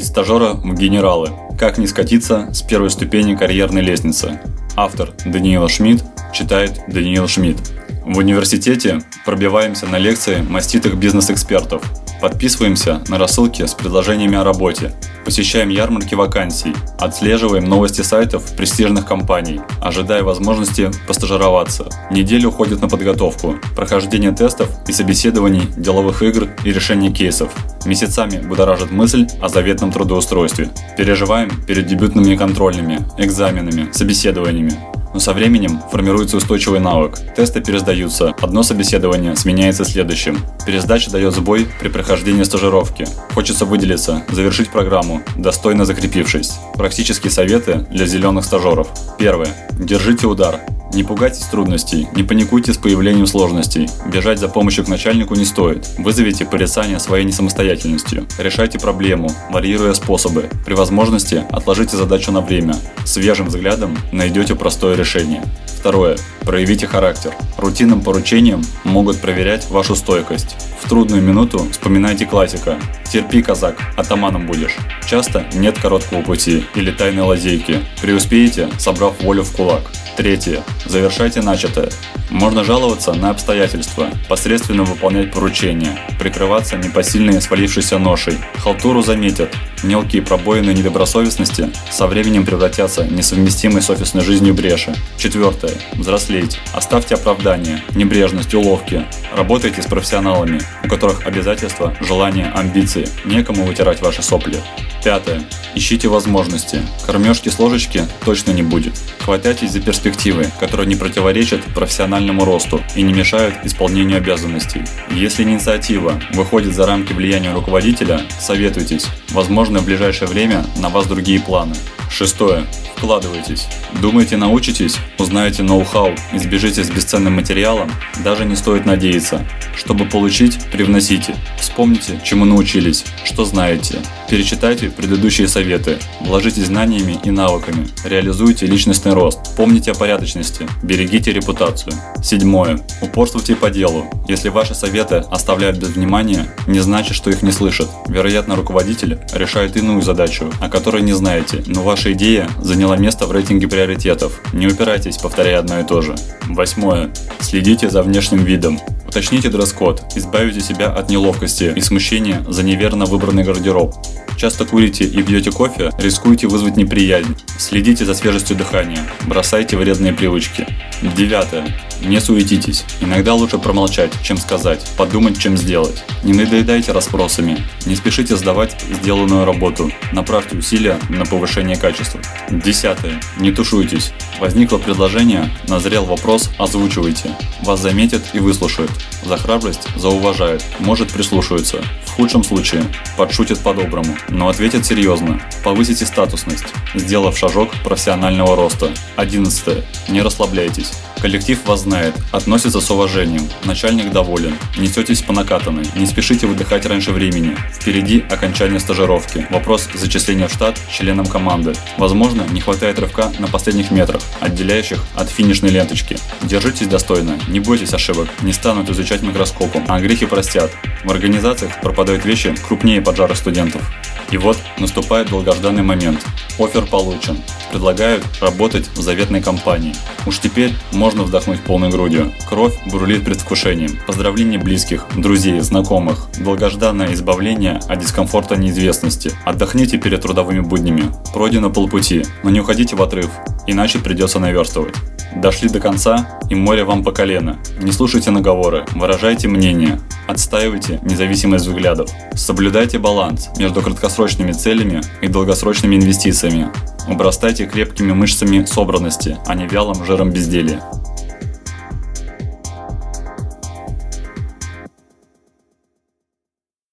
Из стажера в генералы. Как не скатиться с первой ступени карьерной лестницы. Автор Даниил Шмидт читает Даниил Шмидт. В университете пробиваемся на лекции маститых бизнес-экспертов. Подписываемся на рассылки с предложениями о работе. Посещаем ярмарки вакансий. Отслеживаем новости сайтов престижных компаний, ожидая возможности постажироваться. Неделя уходит на подготовку, прохождение тестов и собеседований, деловых игр и решение кейсов. Месяцами будоражит мысль о заветном трудоустройстве. Переживаем перед дебютными контрольными, экзаменами, собеседованиями. Но со временем формируется устойчивый навык. Тесты пересдаются, одно собеседование сменяется следующим. Пересдача дает сбой при прохождении стажировки. Хочется выделиться, завершить программу, достойно закрепившись. Практические советы для зеленых стажеров. Первое. Держите удар. Не пугайтесь трудностей, не паникуйте с появлением сложностей. Бежать за помощью к начальнику не стоит. Вызовите порицание своей несамостоятельностью. Решайте проблему, варьируя способы. При возможности отложите задачу на время. Свежим взглядом найдете простое решение. Второе. Проявите характер. Рутинным поручением могут проверять вашу стойкость. В трудную минуту вспоминайте классика. Терпи, казак, атаманом будешь. Часто нет короткого пути или тайной лазейки. Преуспеете, собрав волю в кулак. Третье. Завершайте начатое. Можно жаловаться на обстоятельства, посредственно выполнять поручения, прикрываться непосильной свалившейся ношей. Халтуру заметят. Мелкие пробоины недобросовестности со временем превратятся в несовместимые с офисной жизнью бреши. Четвертое. Взрослеть. Оставьте оправдания, небрежность, уловки. Работайте с профессионалами, у которых обязательства, желания, амбиции. Некому вытирать ваши сопли. Пятое. Ищите возможности. Кормежки с ложечки точно не будет. Хватайтесь за перспективы, которые не противоречат профессиональному росту и не мешают исполнению обязанностей. Если инициатива выходит за рамки влияния руководителя, советуйтесь. Возможно, в ближайшее время на вас другие планы. Шестое. Вкладывайтесь. Думаете, научитесь, узнаете ноу-хау, избежите с бесценным материалом, даже не стоит надеяться. Чтобы получить, привносите. Вспомните, чему научились, что знаете. Перечитайте предыдущие советы, вложитесь знаниями и навыками, реализуйте личностный рост, помните о порядочности, берегите репутацию. Седьмое. Упорствуйте по делу. Если ваши советы оставляют без внимания, не значит, что их не слышат. Вероятно, руководитель решает иную задачу, о которой не знаете, но ваша идея заняла место в рейтинге приоритетов. Не упирайтесь, повторяя одно и то же. Восьмое. Следите за внешним видом. Уточните дресс-код, избавите себя от неловкости и смущения за неверно выбранный гардероб. Часто курите и пьете кофе, рискуете вызвать неприязнь. Следите за свежестью дыхания, бросайте вредные привычки. Девятое. Не суетитесь. Иногда лучше промолчать, чем сказать, подумать, чем сделать. Не надоедайте расспросами. Не спешите сдавать сделанную работу. Направьте усилия на повышение качества. Десятое. Не тушуйтесь. Возникло предложение, назрел вопрос, озвучивайте. Вас заметят и выслушают. За храбрость зауважают, может прислушаются. В худшем случае подшутят по-доброму, но ответят серьезно. Повысите статусность, сделав шажок профессионального роста. 11. Не расслабляйтесь. Коллектив вас знает, относится с уважением, начальник доволен, несетесь по накатанной, не спешите выдыхать раньше времени. Впереди окончание стажировки, вопрос зачисления в штат членам команды. Возможно, не хватает рывка на последних метрах, отделяющих от финишной ленточки. Держитесь достойно, не бойтесь ошибок, не станут изучать микроскопом, а грехи простят. В организациях пропадают вещи крупнее поджара студентов. И вот наступает долгожданный момент. Офер получен. Предлагают работать в заветной компании. Уж теперь можно вздохнуть полной грудью. Кровь бурлит предвкушением. Поздравления близких, друзей, знакомых. Долгожданное избавление от дискомфорта неизвестности. Отдохните перед трудовыми буднями. Пройдено полпути, но не уходите в отрыв, иначе придется наверстывать. Дошли до конца, и море вам по колено. Не слушайте наговоры, выражайте мнение, отстаивайте независимость взглядов. Соблюдайте баланс между краткосрочными целями и долгосрочными инвестициями. Обрастайте крепкими мышцами собранности, а не вялым жиром безделия.